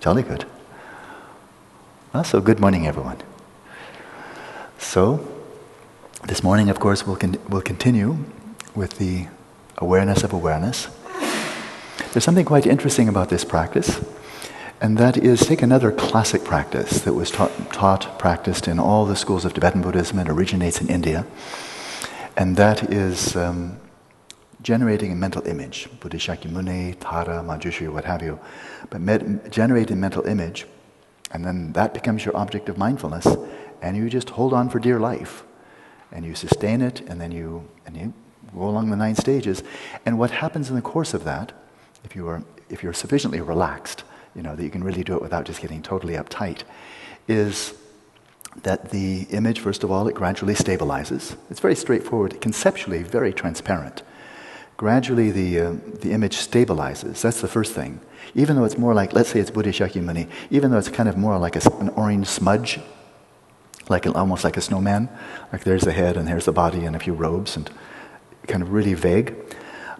Jolly good. So good morning, everyone. So, this morning, of course, we'll, con- we'll continue with the awareness of awareness. There's something quite interesting about this practice, and that is take another classic practice that was taught, taught practiced in all the schools of Tibetan Buddhism and originates in India, and that is um, generating a mental image, Buddha Shakyamuni, Tara, Manjushri, what have you, but med- generate a mental image, and then that becomes your object of mindfulness, and you just hold on for dear life, and you sustain it, and then you and you go along the nine stages, and what happens in the course of that, if you are if you're sufficiently relaxed, you know that you can really do it without just getting totally uptight, is that the image, first of all, it gradually stabilizes. It's very straightforward, conceptually very transparent gradually the, uh, the image stabilizes. That's the first thing. Even though it's more like, let's say it's Buddha Shakyamuni, even though it's kind of more like a, an orange smudge, like almost like a snowman, like there's the head and there's the body and a few robes and kind of really vague.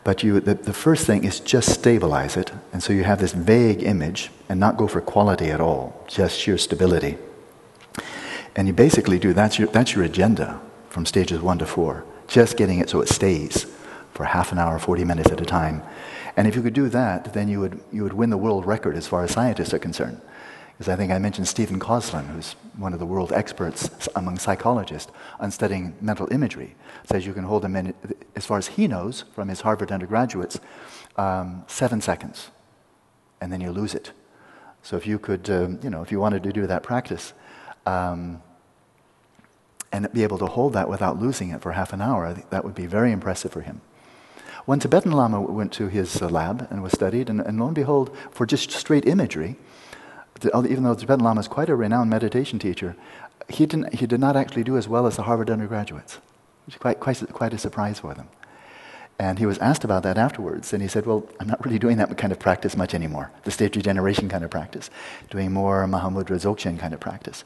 But you, the, the first thing is just stabilize it, and so you have this vague image and not go for quality at all, just sheer stability. And you basically do that's your, that's your agenda from stages one to four, just getting it so it stays for half an hour, 40 minutes at a time. And if you could do that, then you would, you would win the world record as far as scientists are concerned. Because I think I mentioned Stephen Kosslyn, who's one of the world experts among psychologists on studying mental imagery, says you can hold a minute, as far as he knows from his Harvard undergraduates, um, seven seconds, and then you lose it. So if you could, um, you know, if you wanted to do that practice, um, and be able to hold that without losing it for half an hour, that would be very impressive for him. One Tibetan Lama went to his uh, lab and was studied, and, and lo and behold, for just straight imagery, even though the Tibetan Lama is quite a renowned meditation teacher, he, didn't, he did not actually do as well as the Harvard undergraduates, which is quite, quite, quite a surprise for them. And he was asked about that afterwards, and he said, Well, I'm not really doing that kind of practice much anymore, the state regeneration kind of practice, doing more Mahamudra Dzogchen kind of practice.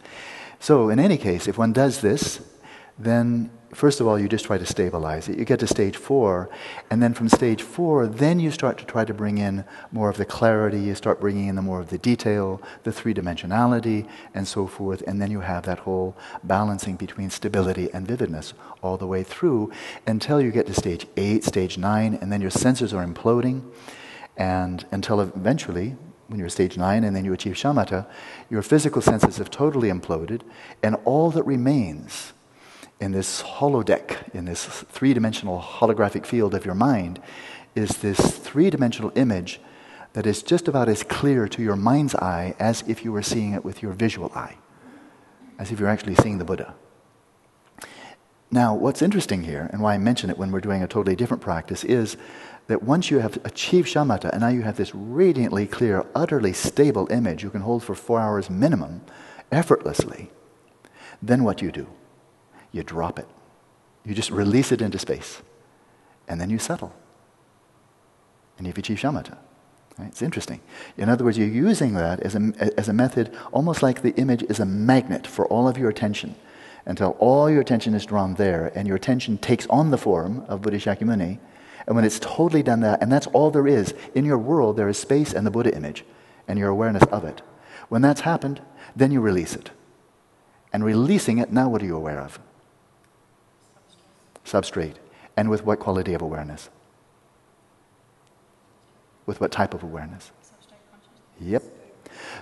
So, in any case, if one does this, then first of all, you just try to stabilize it. You get to stage four, and then from stage four, then you start to try to bring in more of the clarity, you start bringing in the more of the detail, the three dimensionality, and so forth, and then you have that whole balancing between stability and vividness all the way through until you get to stage eight, stage nine, and then your senses are imploding, and until eventually, when you're stage nine and then you achieve shamatha, your physical senses have totally imploded, and all that remains in this holodeck, in this three dimensional holographic field of your mind, is this three dimensional image that is just about as clear to your mind's eye as if you were seeing it with your visual eye, as if you're actually seeing the Buddha. Now, what's interesting here, and why I mention it when we're doing a totally different practice, is that once you have achieved shamatha, and now you have this radiantly clear, utterly stable image you can hold for four hours minimum, effortlessly, then what do you do? You drop it. You just release it into space. And then you settle. And you've achieved shamatha. Right? It's interesting. In other words, you're using that as a, as a method almost like the image is a magnet for all of your attention until all your attention is drawn there and your attention takes on the form of Buddha Shakyamuni. And when it's totally done that, and that's all there is, in your world there is space and the Buddha image and your awareness of it. When that's happened, then you release it. And releasing it, now what are you aware of? Substrate, and with what quality of awareness? With what type of awareness? Yep.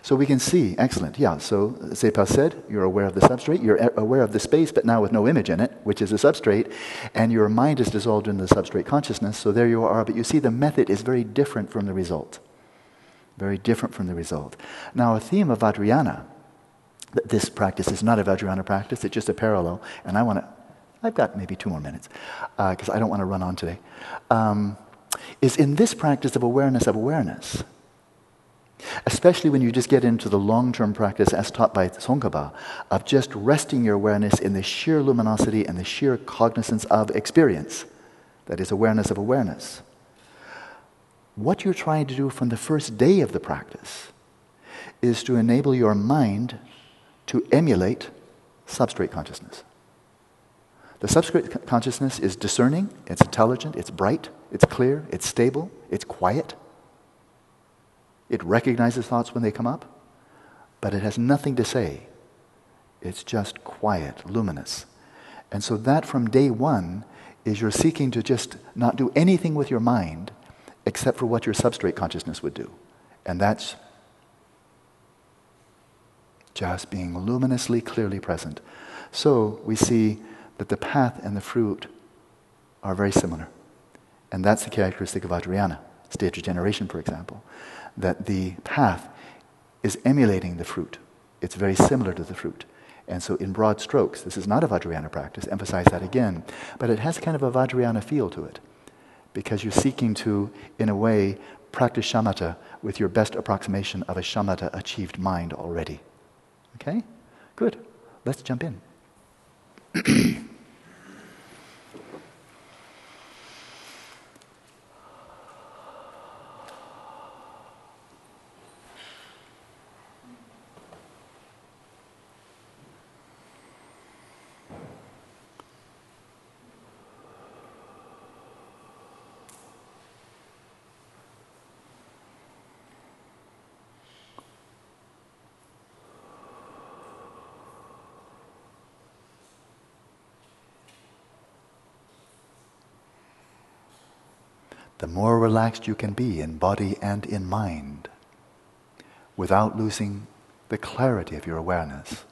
So we can see, excellent, yeah. So Sepa said, you're aware of the substrate, you're aware of the space, but now with no image in it, which is a substrate, and your mind is dissolved in the substrate consciousness, so there you are. But you see, the method is very different from the result. Very different from the result. Now, a theme of Vajrayana, this practice is not a Vajrayana practice, it's just a parallel, and I want to I've got maybe two more minutes because uh, I don't want to run on today, um, is in this practice of awareness of awareness. Especially when you just get into the long term practice as taught by Tsongkhapa of just resting your awareness in the sheer luminosity and the sheer cognizance of experience. That is awareness of awareness. What you're trying to do from the first day of the practice is to enable your mind to emulate substrate consciousness. The substrate consciousness is discerning, it's intelligent, it's bright, it's clear, it's stable, it's quiet. It recognizes thoughts when they come up. but it has nothing to say. It's just quiet, luminous. And so that from day one is you're seeking to just not do anything with your mind except for what your substrate consciousness would do. And that's just being luminously, clearly present. So we see that the path and the fruit are very similar. And that's the characteristic of Vajrayana, stage of generation, for example, that the path is emulating the fruit. It's very similar to the fruit. And so, in broad strokes, this is not a Vajrayana practice, emphasize that again, but it has kind of a Vajrayana feel to it because you're seeking to, in a way, practice shamatha with your best approximation of a shamatha achieved mind already. Okay? Good. Let's jump in. the more relaxed you can be in body and in mind without losing the clarity of your awareness,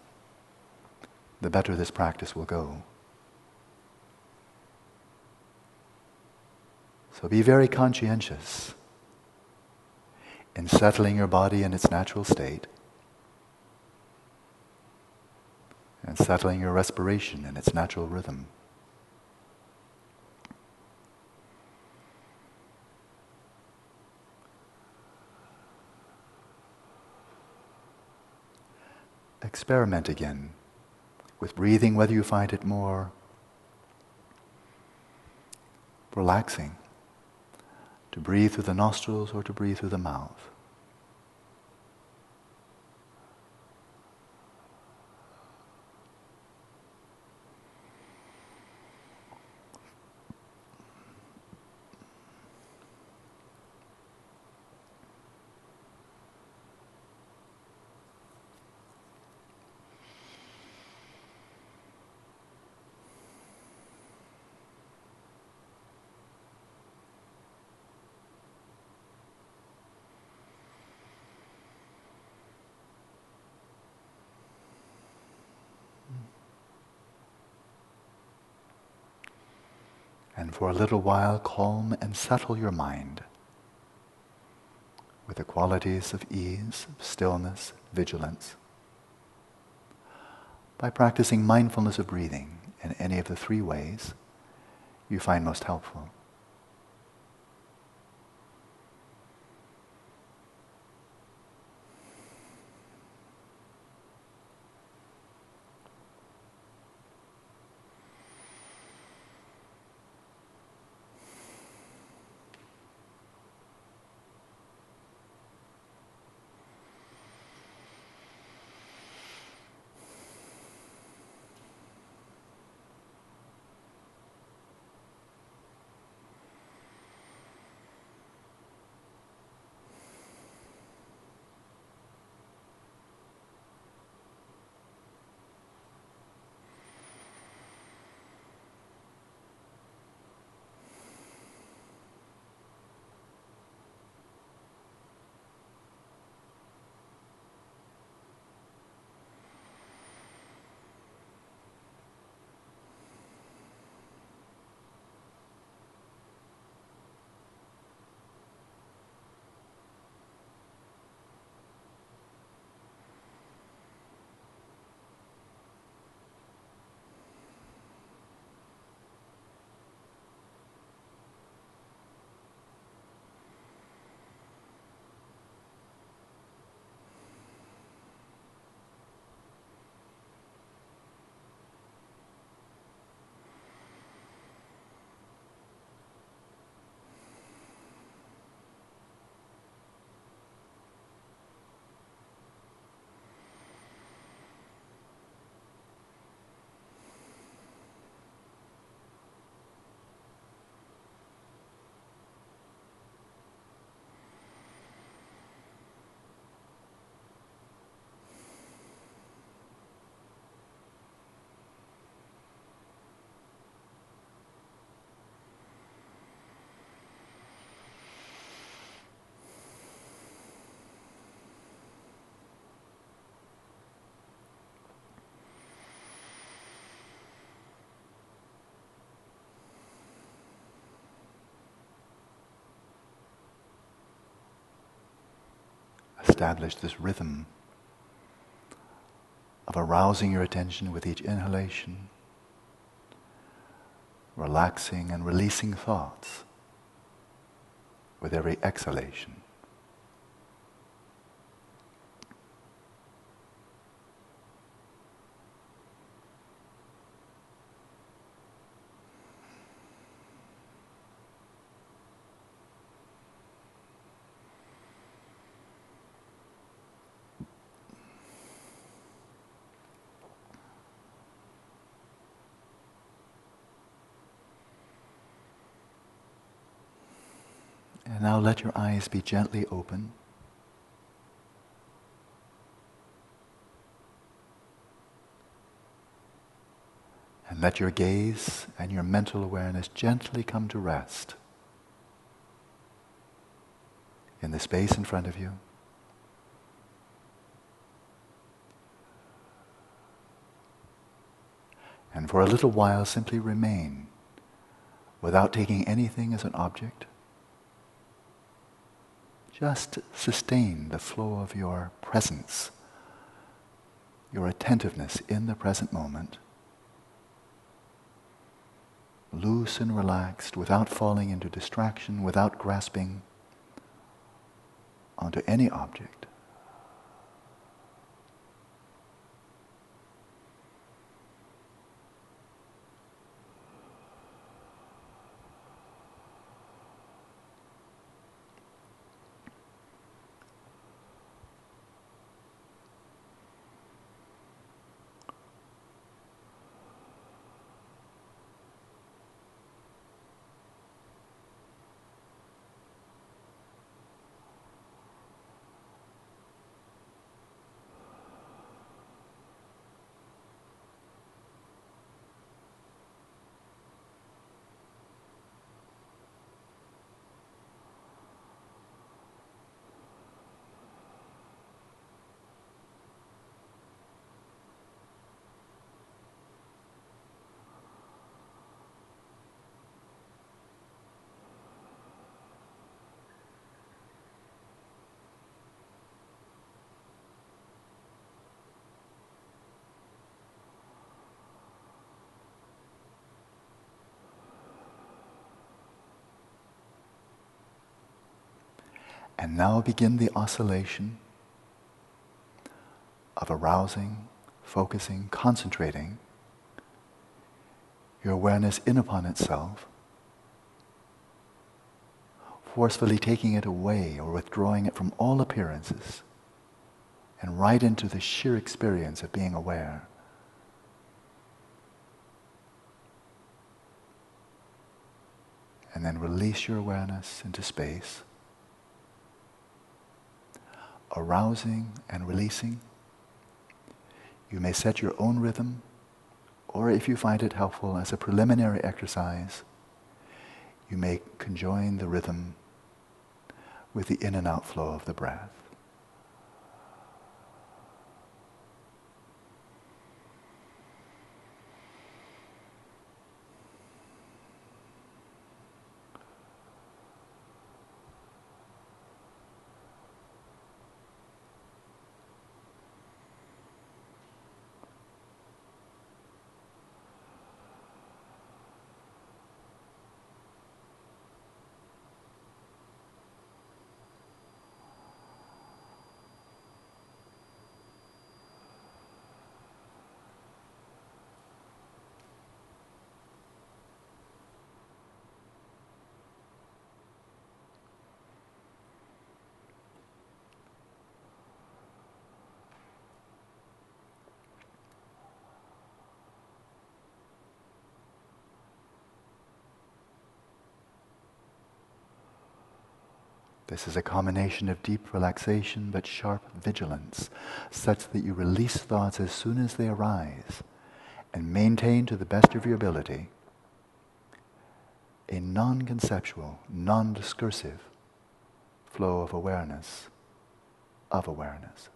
the better this practice will go. So be very conscientious in settling your body in its natural state and settling your respiration in its natural rhythm. Experiment again with breathing, whether you find it more relaxing to breathe through the nostrils or to breathe through the mouth. And for a little while calm and settle your mind with the qualities of ease, stillness, vigilance. By practicing mindfulness of breathing in any of the three ways you find most helpful. Establish this rhythm of arousing your attention with each inhalation, relaxing and releasing thoughts with every exhalation. And now let your eyes be gently open. And let your gaze and your mental awareness gently come to rest in the space in front of you. And for a little while, simply remain without taking anything as an object. Just sustain the flow of your presence, your attentiveness in the present moment. Loose and relaxed, without falling into distraction, without grasping onto any object. And now begin the oscillation of arousing, focusing, concentrating your awareness in upon itself, forcefully taking it away or withdrawing it from all appearances and right into the sheer experience of being aware. And then release your awareness into space arousing and releasing. You may set your own rhythm, or if you find it helpful as a preliminary exercise, you may conjoin the rhythm with the in and out flow of the breath. This is a combination of deep relaxation but sharp vigilance, such that you release thoughts as soon as they arise and maintain to the best of your ability a non conceptual, non discursive flow of awareness, of awareness.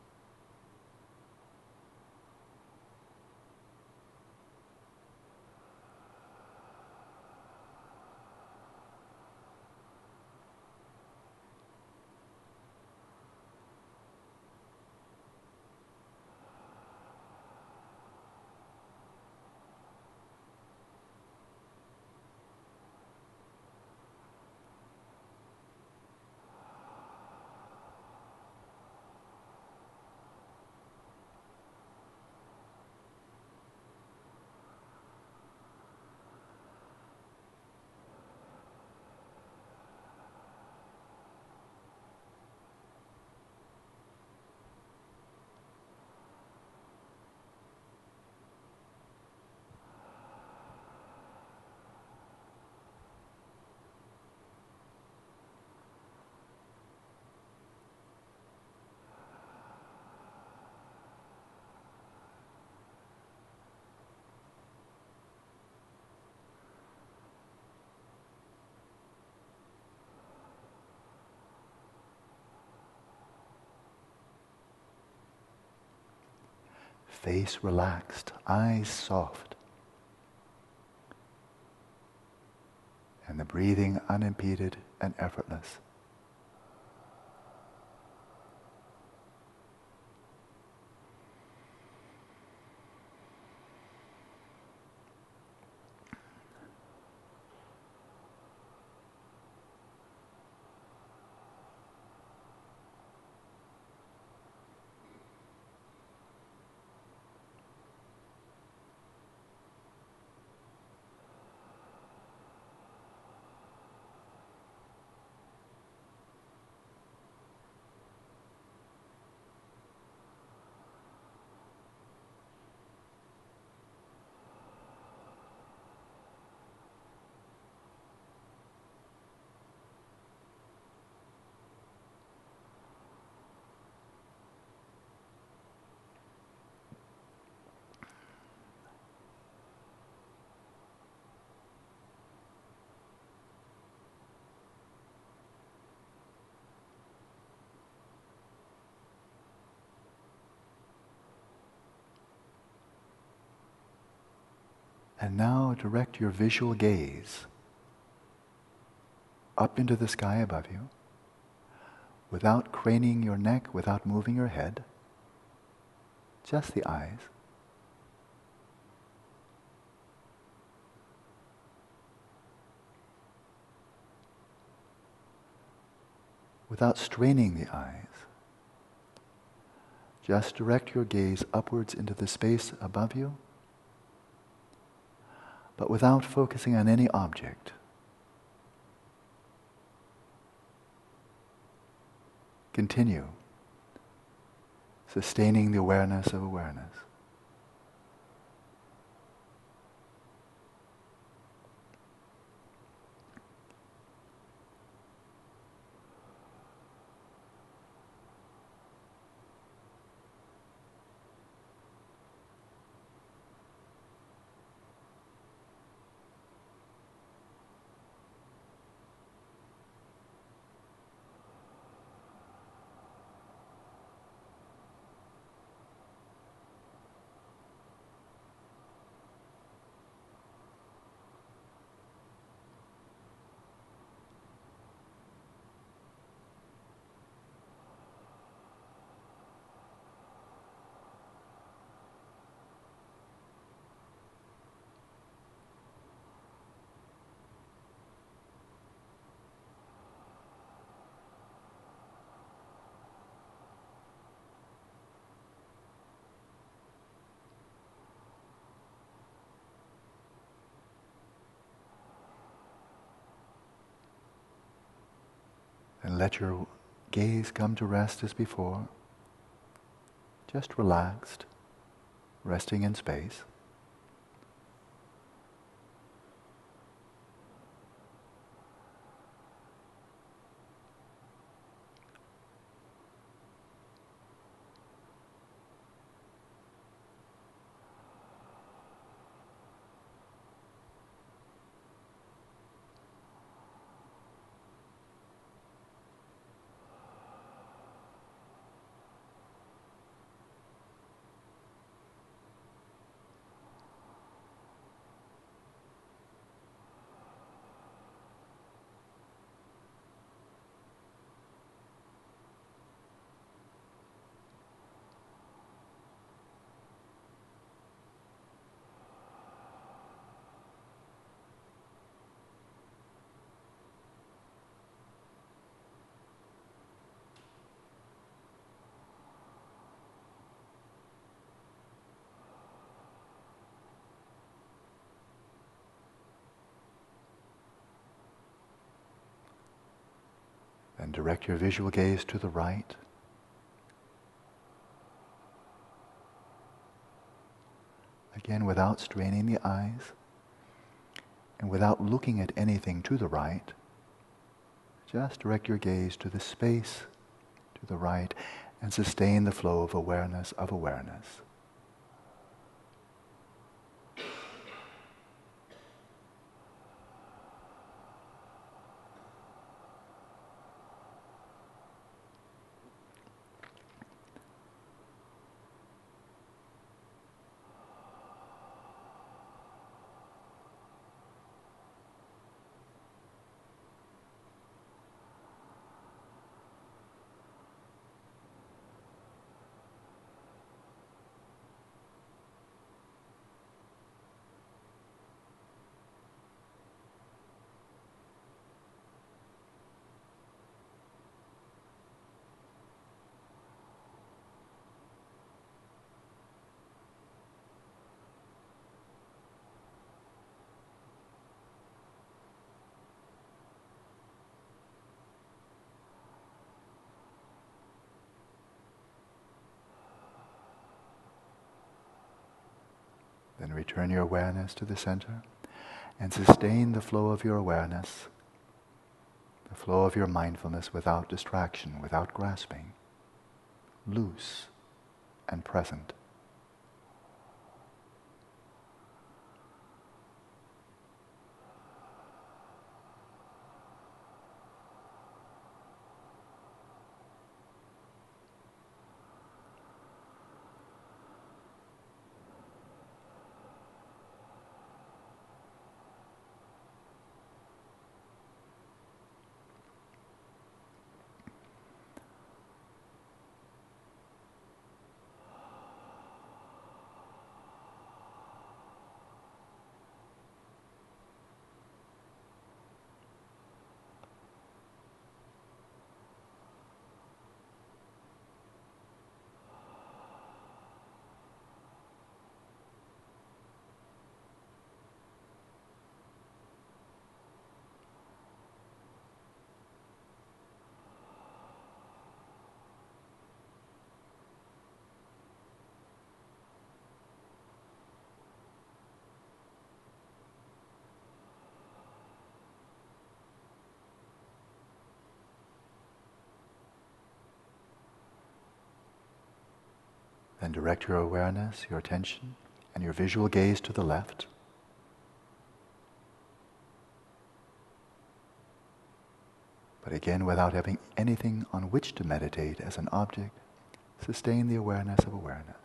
Face relaxed, eyes soft, and the breathing unimpeded and effortless. And now direct your visual gaze up into the sky above you without craning your neck, without moving your head, just the eyes. Without straining the eyes, just direct your gaze upwards into the space above you but without focusing on any object. Continue sustaining the awareness of awareness. And let your gaze come to rest as before, just relaxed, resting in space. Then direct your visual gaze to the right. Again, without straining the eyes and without looking at anything to the right, just direct your gaze to the space to the right and sustain the flow of awareness of awareness. Return your awareness to the center and sustain the flow of your awareness, the flow of your mindfulness without distraction, without grasping, loose and present. Then direct your awareness, your attention, and your visual gaze to the left. But again, without having anything on which to meditate as an object, sustain the awareness of awareness.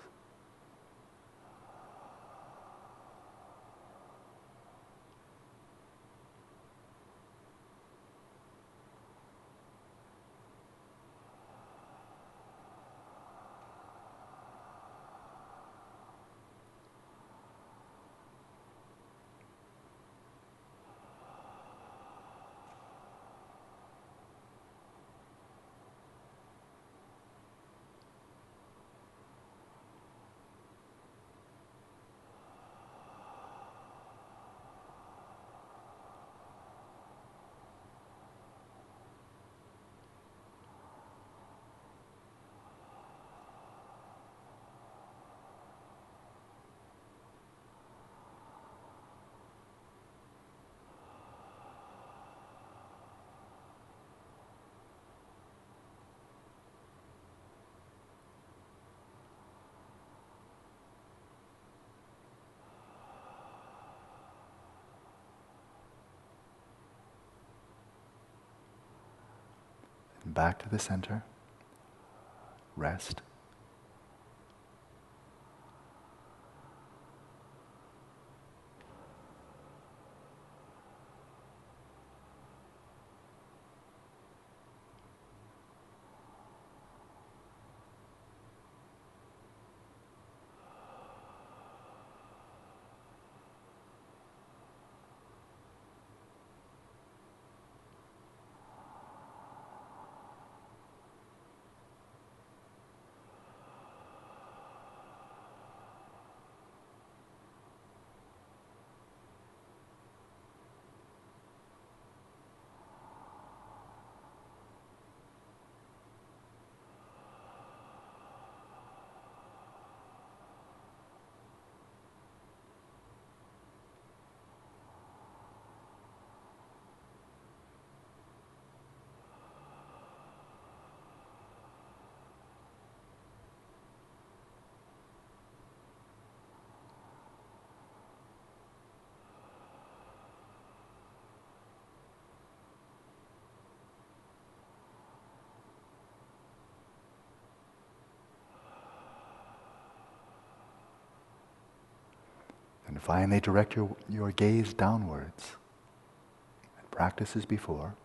Back to the center. Rest. Finally, direct your, your gaze downwards. And practice as before.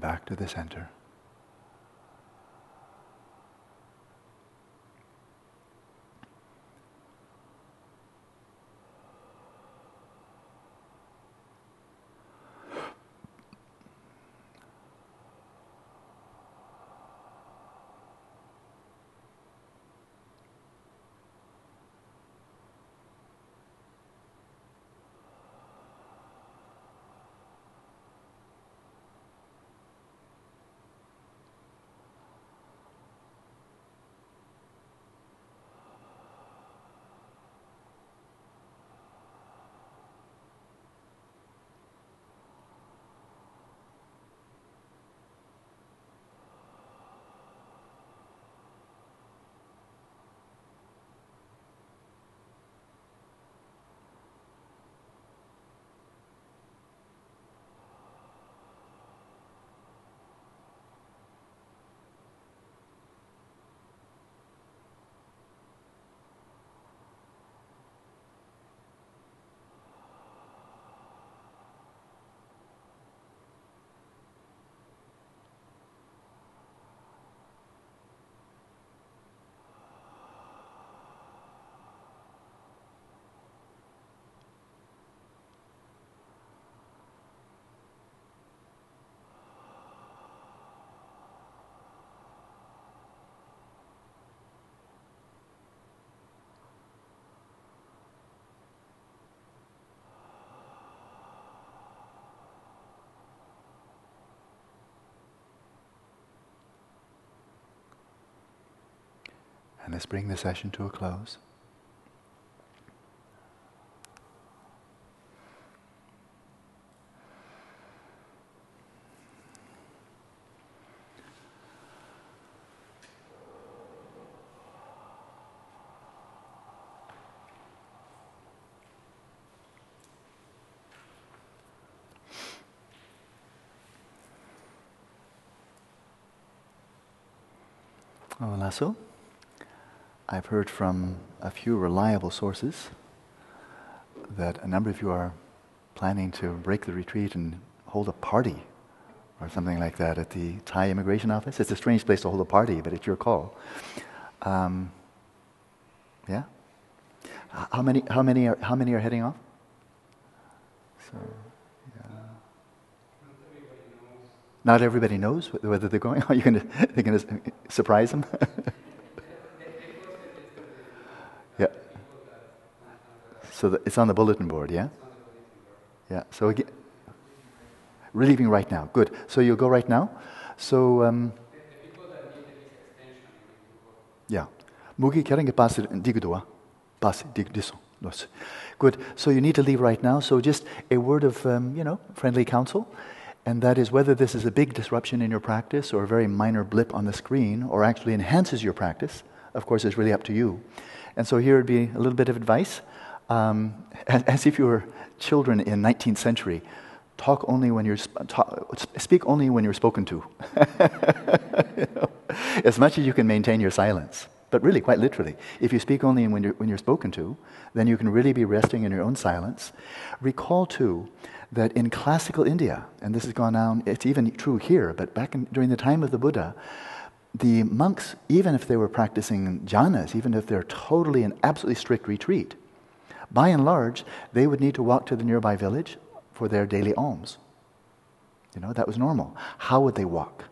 Back to the center. And let's bring the session to a close. Oh, Lasso. I've heard from a few reliable sources that a number of you are planning to break the retreat and hold a party or something like that at the Thai immigration office. It's a strange place to hold a party, but it's your call. Um, yeah. How many? How many are? How many are heading off? So, yeah. Not everybody knows whether they're going. Are you going to? They're going to surprise them. So it's on the bulletin board, yeah? Yeah. So again, we're leaving right now. Good. So you'll go right now. So um, yeah. Mugi kering pas digudua. Pas digdiso. Good. So you need to leave right now. So just a word of um, you know friendly counsel, and that is whether this is a big disruption in your practice or a very minor blip on the screen, or actually enhances your practice. Of course, is really up to you. And so here would be a little bit of advice um, as, if you were children in 19th century. Talk only when you're talk, speak only when you're spoken to. you know? As much as you can maintain your silence, but really, quite literally, if you speak only when you're, when you're spoken to, then you can really be resting in your own silence. Recall too that in classical India, and this has gone down, it's even true here, but back in, during the time of the Buddha, the monks, even if they were practicing jhanas, even if they're totally in absolutely strict retreat, by and large, they would need to walk to the nearby village for their daily alms. You know, that was normal. How would they walk?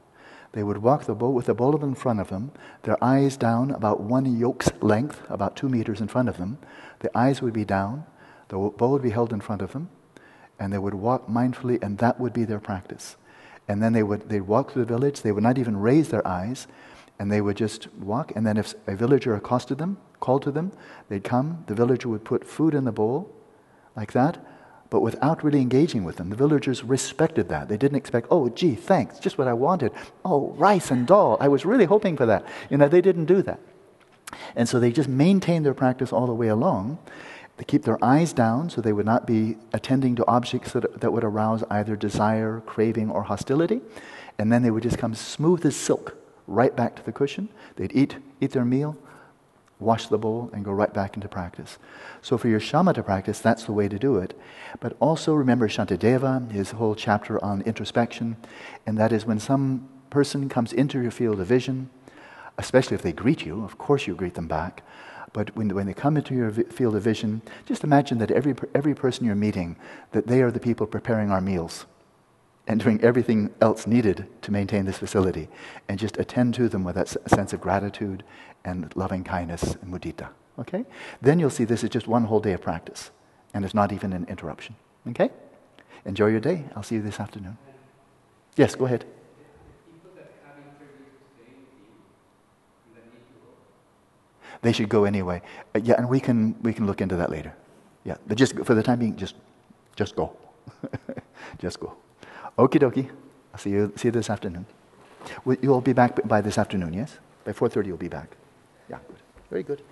They would walk the bowl with the bowl in front of them, their eyes down about one yoke's length, about two meters in front of them. The eyes would be down, the bowl would be held in front of them, and they would walk mindfully, and that would be their practice. And then they would they'd walk through the village, they would not even raise their eyes, and they would just walk. And then if a villager accosted them, called to them, they'd come. The villager would put food in the bowl, like that, but without really engaging with them. The villagers respected that. They didn't expect, oh, gee, thanks, just what I wanted. Oh, rice and dal. I was really hoping for that. You know, they didn't do that. And so they just maintained their practice all the way along. They keep their eyes down so they would not be attending to objects that, that would arouse either desire, craving, or hostility. And then they would just come smooth as silk right back to the cushion. They'd eat, eat their meal, wash the bowl, and go right back into practice. So for your shamatha practice, that's the way to do it. But also remember Shantideva, his whole chapter on introspection, and that is when some person comes into your field of vision, especially if they greet you, of course you greet them back. But when, when they come into your vi- field of vision, just imagine that every, every person you're meeting, that they are the people preparing our meals and doing everything else needed to maintain this facility. And just attend to them with that sense of gratitude and loving kindness and mudita. Okay? Then you'll see this is just one whole day of practice. And it's not even an interruption. Okay? Enjoy your day. I'll see you this afternoon. Yes, go ahead. They should go anyway. Uh, yeah, and we can we can look into that later. Yeah, but just for the time being, just just go, just go. Okie dokie. I'll see you see you this afternoon. You'll be back by this afternoon, yes? By four thirty, you'll be back. Yeah, good. Very good.